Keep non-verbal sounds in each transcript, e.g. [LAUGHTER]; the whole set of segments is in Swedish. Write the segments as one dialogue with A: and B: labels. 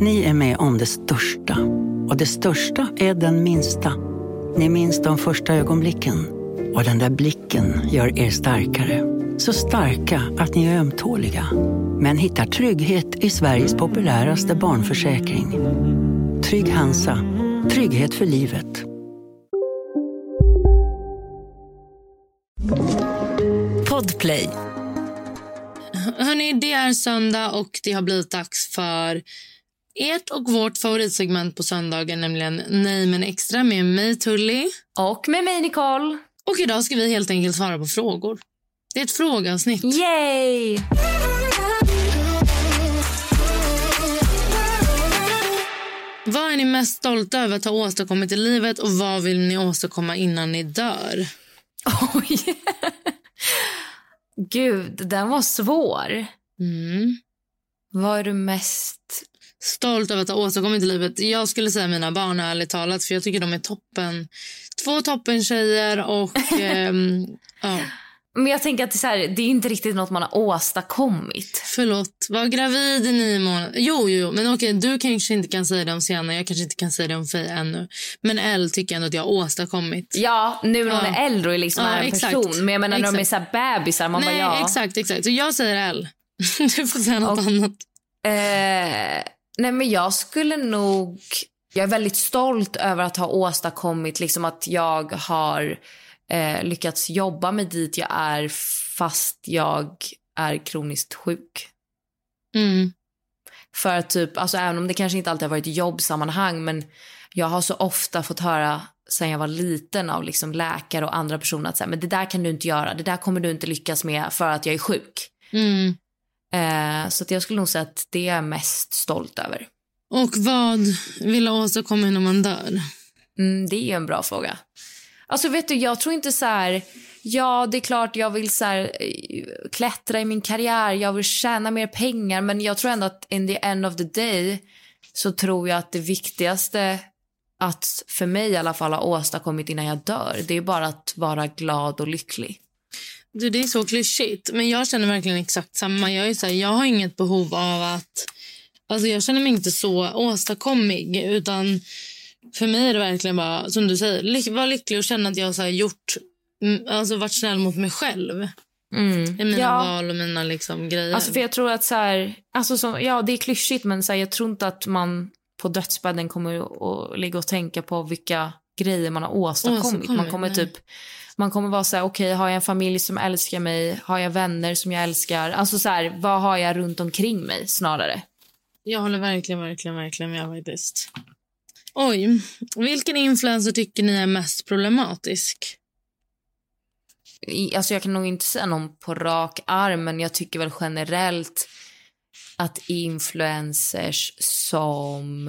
A: Ni är med om det största. Och det största är den minsta. Ni minns de första ögonblicken. Och den där blicken gör er starkare. Så starka att ni är ömtåliga. Men hittar trygghet i Sveriges populäraste barnförsäkring. Trygg Hansa. Trygghet för livet.
B: Podplay.
C: Hörni, det är söndag och det har blivit dags för ert och vårt favoritsegment på söndagen, nämligen Nej men extra med mig Tully.
D: Och med mig Nicole.
C: Och idag ska vi helt enkelt svara på frågor. Det är ett frågeavsnitt.
D: Yay!
C: Vad är ni mest stolta över att ha åstadkommit i livet och vad vill ni åstadkomma innan ni dör?
D: Oj. Gud, den var svår.
C: Mm.
D: Vad är du mest...
C: Stolt över att ha åstadkommit i livet. Jag skulle säga mina barn ärligt talat för jag tycker de är toppen. Två toppen tjejer och [LAUGHS] ehm, ja.
D: Men jag tänker att det är, här, det är inte riktigt något man har åstadkommit.
C: Förlåt, var gravid i nio månader. Jo, jo, jo. men okej, du kanske inte kan säga det om Sienna. Jag kanske inte kan säga det om Faye ännu. Men Elle tycker jag ändå att jag har åstadkommit.
D: Ja, nu när hon
C: Ja.
D: är äldre och liksom
C: Ja,
D: är en
C: exakt.
D: person. Men jag menar när de är
C: Exakt.
D: så här bebisar, man
C: Nej,
D: bara ja.
C: exakt, exakt. Så jag säger Elle. [LAUGHS] du får säga något
D: Och-
C: annat.
D: Eh, nej men jag skulle nog... Jag är väldigt stolt över att ha åstadkommit liksom att jag har eh, lyckats jobba mig dit jag är fast jag är kroniskt sjuk.
C: Mm.
D: För att typ, alltså även om det kanske inte alltid har varit jobbsammanhang men jag har så ofta fått höra sen jag var liten av liksom läkare och andra personer att säga, men det där kan du inte göra, det där kommer du inte lyckas med för att jag är sjuk.
C: Mm.
D: Eh, så att jag skulle nog säga att det är jag mest stolt över.
C: Och vad vill du åstadkomma innan man dör?
D: Mm, det är en bra fråga. Alltså vet du, jag tror inte så här... Ja, det är klart jag vill så här, eh, klättra i min karriär, jag vill tjäna mer pengar men jag tror ändå att in the end of the day så tror jag att det viktigaste att för mig i alla fall ha åstadkommit innan jag dör, det är bara att vara glad och lycklig.
C: Du, det är så klyschigt, men jag känner verkligen exakt samma. Jag, är så här, jag har inget behov av att... Alltså jag känner mig inte så åstadkommig. Utan för mig är det verkligen bara, som du säger, ly- vara lycklig och känna att jag har så här, gjort... mm, Alltså varit snäll mot mig själv i mina
D: Ja.
C: val och mina liksom, grejer.
D: Alltså för jag tror att så här, alltså så, ja det är klyschigt men så här, jag tror inte att man på dödsbädden kommer att ligga och tänka på vilka grejer man har åstadkommit. man kommer
C: nej.
D: typ, man kommer vara så här, okej har jag en familj som älskar mig, har jag vänner som jag älskar, alltså så här, vad har jag runt omkring mig snarare?
C: Jag håller verkligen, verkligen, verkligen med faktiskt. Oj, vilken influencer tycker ni är mest problematisk?
D: I, alltså jag kan nog inte säga någon på rak arm men jag tycker väl generellt att influencers som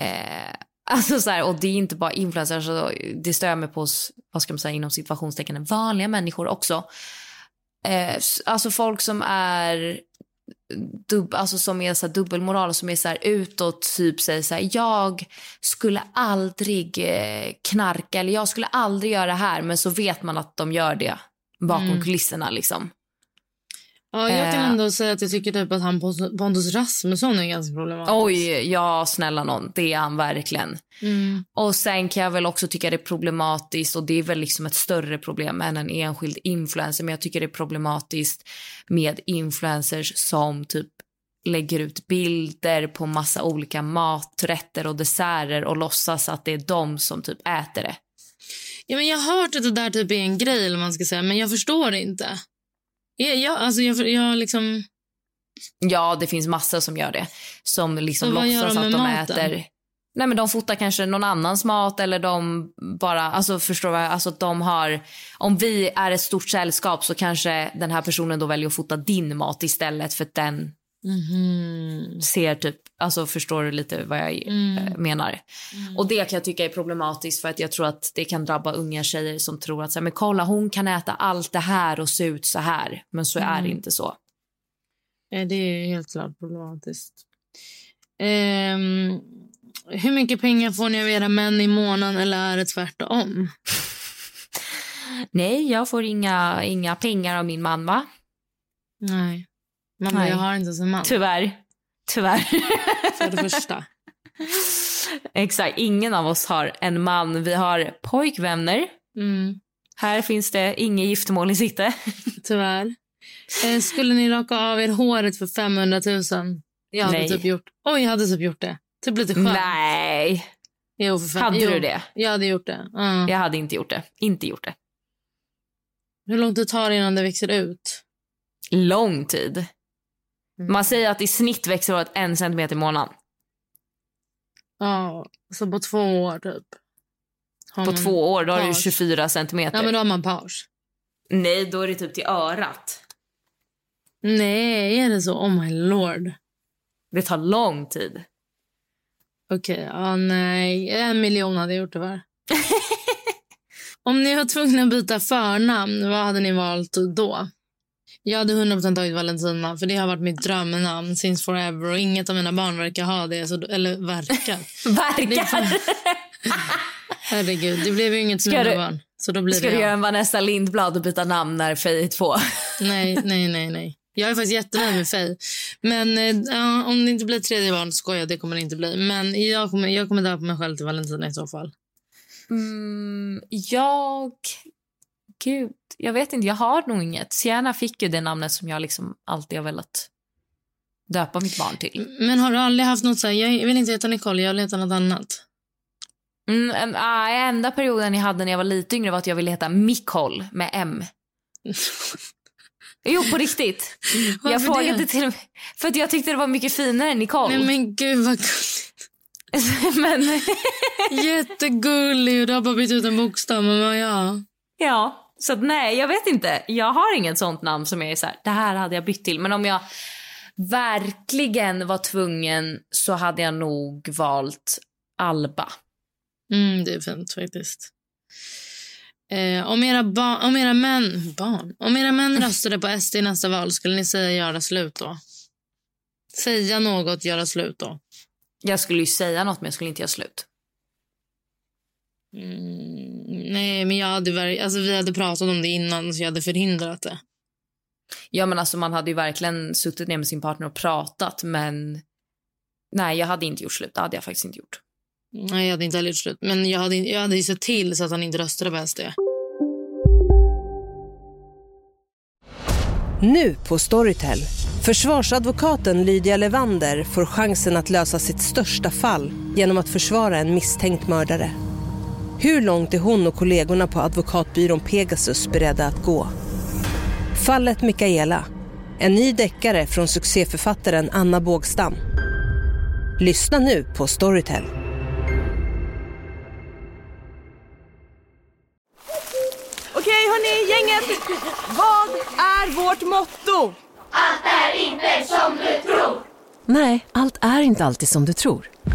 D: eh, Alltså så här, och det är inte bara influencers, alltså, det stör jag mig på hos, vad ska man säga, inom situationstecken, vanliga människor också. Eh, alltså folk som är dub, alltså som är så dubbelmoral, som är så här utåt, typ säger så här, jag skulle aldrig eh, knarka eller jag skulle aldrig göra det här, men så vet man att de gör det bakom
C: Mm.
D: kulisserna liksom.
C: Ja, jag kan
D: Eh.
C: ändå säga att jag tycker typ att han Pontus- Rasmusson är ganska problematisk.
D: Oj, ja snälla någon, det är han verkligen.
C: Mm.
D: Och sen kan jag väl också tycka det är problematiskt och det är väl liksom ett större problem än en enskild influencer men jag tycker det är problematiskt med influencers som typ lägger ut bilder på massa olika maträtter och desserter och låtsas att det är de som typ äter det.
C: Ja, men jag har hört att det där typ är en grej, eller man ska säga, men jag förstår det inte. Jag, jag, alltså jag, jag liksom...
D: Ja, det finns massor som gör det. Som liksom
C: Så
D: låtsas
C: de
D: att de
C: maten?
D: äter. Nej men de fotar kanske någon annans mat eller de bara, alltså förstår vad jag- alltså att de har, om vi är ett stort sällskap så kanske den här personen då väljer att fota din mat istället för den
C: Mhm.
D: ser typ, alltså förstår du lite vad jag
C: Mm.
D: eh, menar? Och det kan jag tycka är problematiskt för att jag tror att det kan drabba unga tjejer som tror att så här, men kolla hon kan äta allt det här och se ut så här. Men så är det
C: Mm.
D: inte så.
C: Det är helt klart problematiskt. Ehm, hur mycket pengar får ni av era män i månaden eller är det tvärtom? [LAUGHS]
D: Nej, jag får inga, inga pengar av min man va?
C: Nej. Man bara,
D: Nej.
C: jag har inte som man.
D: Tyvärr. Tyvärr. [LAUGHS]
C: För det första.
D: Exakt, ingen av oss har en man. Vi har pojkvänner.
C: Mm,
D: Här finns det inget giftermål i sikte. [LAUGHS]
C: tyvärr. Eh, skulle ni raka av er håret för 500 000? Jag hade
D: Nej.
C: typ gjort Oj, jag hade typ gjort det. Typ lite skönt.
D: Nej,
C: Jo, för fem...
D: hade
C: jo,
D: du det?
C: Jag hade gjort det. Ja.
D: Jag hade inte gjort det. Inte gjort det.
C: Hur långt det tar innan det växer ut?
D: Lång tid.
C: Mm.
D: Man säger att i snitt växer håret en centimeter i månaden.
C: Ja, så på två år typ. Har
D: På
C: man-
D: två år då har du
C: page.
D: 24 centimeter.
C: Ja, men då har man paus.
D: Nej, då är det typ till örat.
C: Nej, är det så? Oh my lord.
D: Det tar lång tid.
C: Okej, ja nej. En miljon hade jag gjort tyvärr. [LAUGHS] Om ni var tvungna att byta förnamn, vad hade ni valt då? Jag hade 100% tagit Valentina, för det har varit mitt drömnamn since forever och inget av mina barn verkar ha det. Så, eller verkar. [LAUGHS]
D: Verkar. [LAUGHS]
C: Herregud, det blev ju inget till mina
D: du-
C: barn. Så då blir
D: Ska du göra en Vanessa Lindblad och byta namn när Faye är två? [LAUGHS]
C: Nej, nej, nej, nej. Jag är faktiskt jättenöjd med Faye. Men eh, om det inte blir tredje barn så skojar jag, det kommer det inte bli. Men jag kommer, jag kommer döpa mig själv till Valentina i så fall.
D: Mm, jag... Gud, jag vet inte. Jag har nog inget. Sienna fick ju det namnet som jag liksom alltid har velat döpa mitt barn till.
C: Men har du aldrig haft något så här, jag vill inte heta Nicole, jag vill heta något annat?
D: Mm, em, ah, enda perioden jag hade när jag var lite yngre var att jag ville heta Mikol med M. [LAUGHS] Jo, på riktigt.
C: Varför
D: jag frågade
C: det?
D: till För att jag tyckte det var mycket finare än Nicole.
C: Nej men gud vad gulligt. [LAUGHS]
D: men [LAUGHS]
C: Jättegullig och du har bara bytt ut en bokstav. Men ja.
D: ja, så att, nej, jag vet inte. Jag har inget sånt namn som jag är så här, det här hade jag bytt till. Men om jag verkligen var tvungen så hade jag nog valt Alba.
C: Mm, det är fint faktiskt. Eh, om, era ba- om era män... Barn? Om era män röstade på SD i nästa val, skulle ni säga göra slut då? Säga något, göra slut då?
D: Jag skulle ju säga något men jag skulle inte göra slut.
C: Mm, nej, men jag hade alltså, vi hade pratat om det innan så jag hade förhindrat det.
D: Ja men alltså man hade ju verkligen suttit ner med sin partner och pratat men nej jag hade inte gjort slut. Det hade jag faktiskt inte gjort.
C: Nej, jag hade inte heller gjort slut. Men jag hade, jag hade ju sett till så att han inte röstade på SD.
E: Nu på Storytel. Försvarsadvokaten Lydia Levander får chansen att lösa sitt största fall genom att försvara en misstänkt mördare. Hur långt är hon och kollegorna på advokatbyrån Pegasus beredda att gå? Fallet Mikaela. En ny deckare från succéförfattaren Anna Bågstam. Lyssna nu på Storytel.
F: Okej hörni, gänget. Vad är vårt motto?
G: Nej, allt är inte alltid som du tror.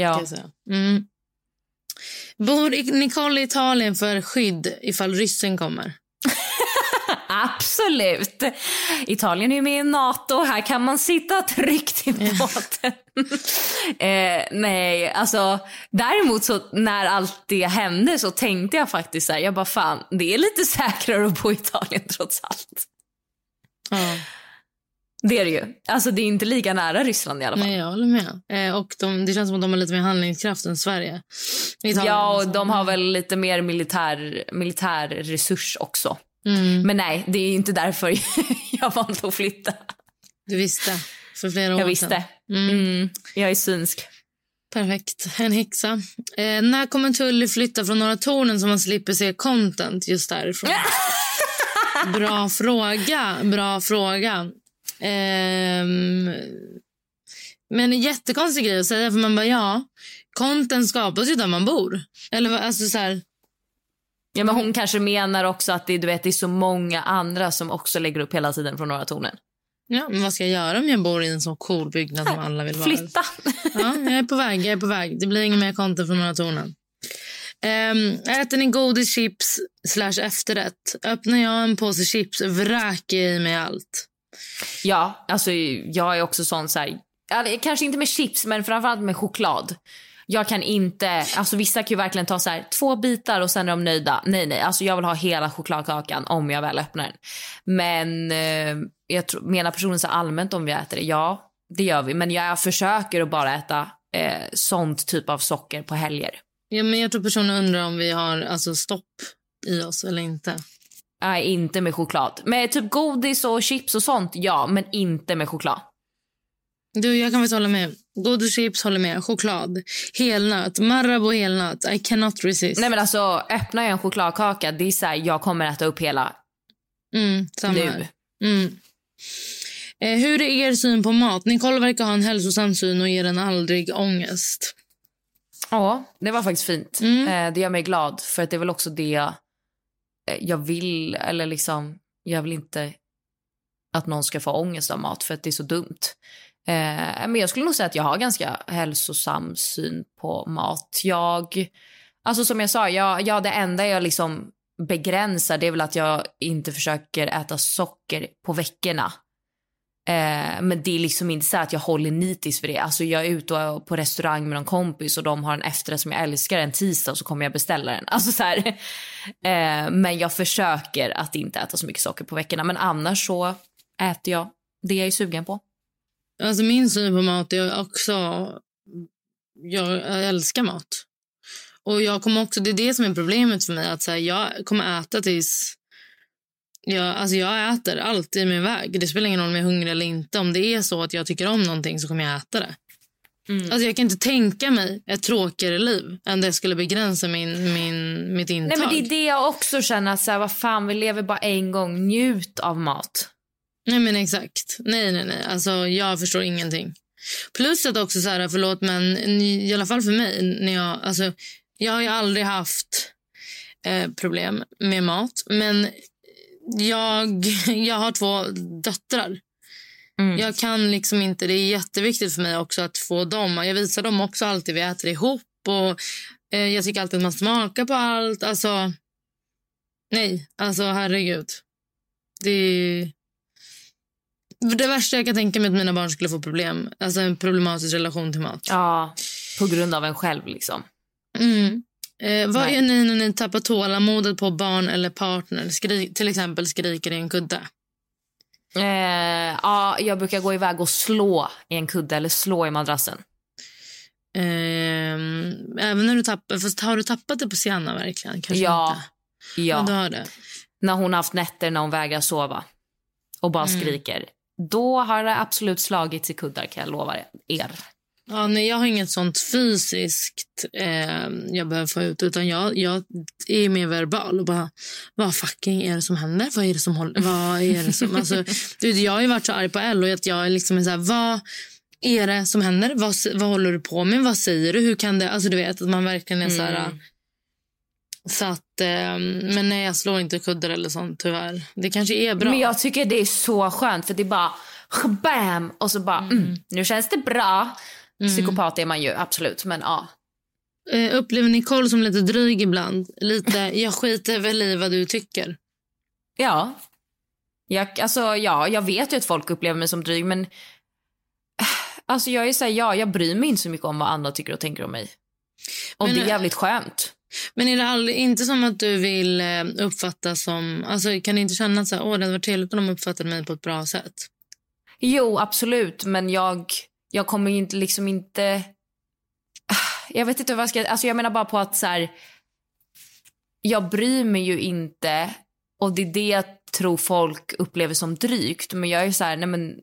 D: Ja.
C: Mm. Bor Nicole i Italien för skydd ifall ryssen kommer? [LAUGHS]
D: Absolut. Italien är med i Nato. Här kan man sitta tryggt i båten. [LAUGHS] eh, nej, alltså däremot så när allt det hände så tänkte jag faktiskt så här, jag bara fan, det är lite säkrare att bo i Italien trots allt.
C: Ja.
D: Det är det ju. Alltså det är inte lika nära Ryssland i alla fall.
C: Nej, jag håller med. Eh, och de, det känns som att de har lite mer handlingskraft än Sverige. Italien,
D: Ja, och
C: alltså.
D: de har väl lite mer militär, militär resurs också.
C: Mm.
D: Men nej, det är inte därför [LAUGHS] jag valde att flytta.
C: Du visste för flera år
D: Jag visste.
C: sedan. Mm.
D: Mm. Jag är synsk.
C: Perfekt. En häxa. Eh, när kommer Tully flytta från Norra Tornen så man slipper se content just därifrån? [LAUGHS] Bra fråga. Bra fråga. Ehm, men en jättekonstig grej att säga för man bara ja, content skapas ju där man bor. Eller alltså så här,
D: Ja, men hon kanske menar också att det, du vet, det är så många andra som också lägger upp hela tiden från Norra Tornen.
C: ja, men vad ska jag göra om jag bor i en så cool byggnad som alla vill vara?
D: Flytta!
C: Ja, jag är på väg. Jag är på väg. Det blir ingen mer content från Norra Tornen. Um, äter ni godis, chips slash efterrätt? Öppnar jag en påse chips vräker jag i mig allt.
D: Ja, alltså jag är också sån så här, kanske inte med chips men framförallt med choklad. Jag kan inte, alltså vissa kan ju verkligen ta så här två bitar och sen är de nöjda. Nej, nej, alltså jag vill ha hela chokladkakan om jag väl öppnar den. Men eh, jag tror, menar personen så allmänt om vi äter det? Ja, det gör vi. Men jag försöker att bara äta eh, sånt typ av socker på helger.
C: Ja, men jag tror personen undrar om vi har alltså, stopp i oss eller inte.
D: Nej, inte med choklad. Med typ godis och chips och sånt, ja, men inte med choklad.
C: Du, jag kan faktiskt hålla med. Godis, chips, håller med. Choklad. Helnöt. Marabou helnöt. I cannot resist.
D: Nej men alltså öppnar jag en chokladkaka, det är så här, jag kommer äta upp hela
C: Mm, samma
D: nu.
C: Mm. Eh, hur är er syn på mat? Nicole verkar ha en hälsosam syn och ger en aldrig ångest.
D: Ja, det var faktiskt fint.
C: Mm.
D: Eh, det gör mig glad för att det är väl också det Eh, jag vill eller liksom jag vill inte att någon ska få ångest av mat för att det är så dumt. Eh, men jag skulle nog säga att jag har ganska hälsosam syn på mat. Jag, alltså som jag sa, jag, ja, det enda jag liksom begränsar det är väl att jag inte försöker äta socker på veckorna. Eh, men det är liksom inte så att jag håller nitiskt för det. Alltså jag är ute på restaurang med någon kompis och de har en efterrätt som jag älskar en tisdag så kommer jag beställa den. [LAUGHS] Alltså så här, eh, men jag försöker att inte äta så mycket socker på veckorna. Men annars så äter jag det jag är sugen på.
C: Alltså min syn på mat är också... Jag älskar mat. Och jag kommer också, Det är det som är problemet för mig. Att så här, Jag kommer äta tills... Jag, alltså jag äter allt i min väg. Det spelar ingen roll om jag är hungrig eller inte. Om det är så att jag tycker om någonting så kommer jag äta det. Alltså jag kan inte tänka mig ett tråkigare liv än det skulle begränsa min, min, mitt intag.
D: Nej men det är det jag också känner. att Så här, vad fan, vi lever bara en gång. Njut av mat.
C: Nej men exakt. Nej nej nej. Alltså jag förstår ingenting. Plus att också så här, förlåt men i alla fall för mig när jag alltså jag har ju aldrig haft eh, problem med mat men jag jag har två döttrar.
D: Mm.
C: Jag kan liksom inte det är jätteviktigt för mig också att få dem. Jag visar dem också alltid vi äter ihop och eh, jag tycker alltid att man smakar på allt alltså Nej, alltså herregud. Det är det värsta jag kan tänka mig att mina barn skulle få problem. Alltså en problematisk relation till mat.
D: Ja, på grund av en själv liksom.
C: Mm. Eh, vad är ni när ni tappar tålamodet på barn eller partner? Skri till exempel skriker i en kudde.
D: Eh, ja, jag brukar gå iväg och slå i en kudde eller slå i madrassen.
C: Ehm, även när du tappar... Fast har du tappat det på Sienna verkligen? Kanske
D: Ja.
C: Inte.
D: Ja.
C: du har det.
D: När hon har haft nätter när hon vägrar sova och bara
C: Mm.
D: skriker. Då har det absolut slagits i kuddar kan jag lova er.
C: Ja, nej, jag har inget sånt fysiskt eh, jag behöver få ut. Utan jag, jag är mer verbal och bara, vad fucking är det som händer? Vad är det som håller? Vad är det som... Alltså, du, jag har varit så arg på Elle och att jag liksom är så här, vad är det som händer? Vad, vad håller du på med? Vad säger du? Hur kan det... Alltså du vet, att man verkligen är så här...
D: Mm.
C: Så att, eh, men nej, jag slår inte kuddar eller sånt tyvärr. Det kanske är bra.
D: Men jag tycker det är så skönt för det är bara bam och så bara mm. nu känns det bra. Psykopat är man ju absolut men ja.
C: Eh, upplever Nicole som lite dryg ibland? Lite, jag skiter väl i vad du tycker.
D: Ja. Jag, alltså, ja, jag vet ju att folk upplever mig som dryg men alltså jag är så här, ja, jag bryr mig inte så mycket om vad andra tycker och tänker om mig. Och
C: Men,
D: det är
C: eh,
D: jävligt skönt.
C: Men är det aldrig, inte som att du vill eh, uppfattas som... Alltså, kan du inte känna att så här, Åh, det hade varit trevligt om de uppfattade mig på ett bra sätt?
D: Jo, absolut, men jag, jag kommer ju inte liksom inte... [SIGHS] Jag vet inte vad jag ska... Alltså jag menar bara på att så här... Jag bryr mig ju inte Och det är det jag tror folk upplever som drygt. Men jag är så här, nej men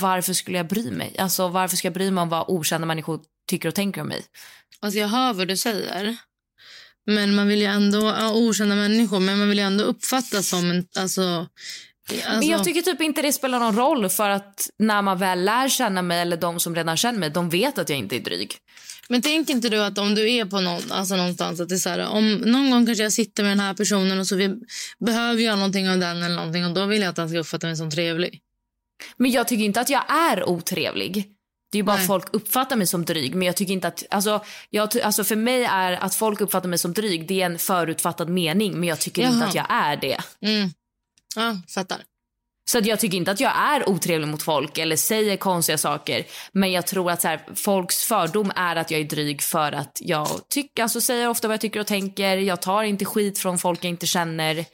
D: varför skulle jag bry mig? Alltså varför ska jag bry mig om vad okända människor tycker och tänker om mig?
C: Alltså jag hör vad du säger. Men man vill ju ändå, ja, okända människor, men man vill ju ändå uppfattas som en, alltså, alltså...
D: Men jag tycker typ inte det spelar någon roll för att när man väl lär känna mig eller de som redan känner mig, de vet att jag inte är dryg.
C: Men tänk inte du att om du är på någon, alltså någonstans att det är så här, om någon gång kanske jag sitter med den här personen och så vi behöver göra någonting av den eller någonting och då vill jag att den ska uppfatta mig som trevlig.
D: Men jag tycker inte att jag är otrevlig. Det är bara
C: Nej.
D: folk uppfattar mig som dryg. Men jag tycker inte att, alltså, jag, alltså för mig är att folk uppfattar mig som dryg, det är en förutfattad mening. Men jag tycker inte
C: Jaha.
D: att jag är det.
C: Mm. Ja, fattar.
D: Så att jag tycker inte att jag är otrevlig mot folk eller säger konstiga saker. Men jag tror att så här, folks fördom är att jag är dryg för att jag tycker, alltså säger ofta vad jag tycker och tänker. Jag tar inte skit från folk jag inte känner.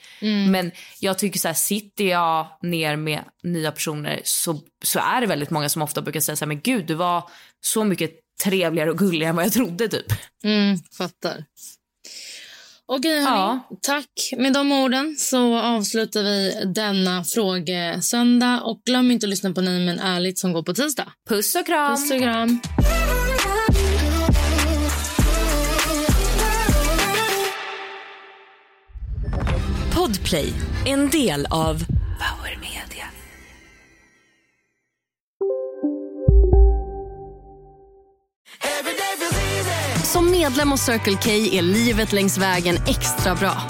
D: Men jag tycker så här, sitter jag ner med nya personer så, så är det väldigt många som ofta brukar säga så här, men gud du var så mycket trevligare och gulligare än vad jag trodde typ.
C: Mm, fattar. Okej, hörni.
D: Ja.
C: Tack. Med de orden så avslutar vi denna frågesöndag. Och glöm inte att lyssna på Nej men ärligt som går på tisdag.
D: Puss och kram!
C: Puss och kram.
H: Podplay, en del av
I: Som medlem hos Circle K är livet längs vägen extra bra.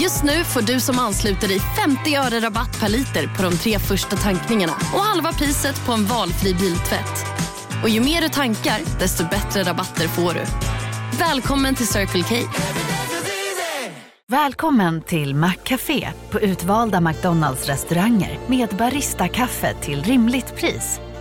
I: Just nu får du som ansluter dig 50 öre rabatt per liter på de tre första tankningarna och halva priset på en valfri biltvätt. Och ju mer du tankar, desto bättre rabatter får du. Välkommen till Circle K.
B: Välkommen till Maccafé på utvalda McDonalds restauranger med Baristakaffe till rimligt pris.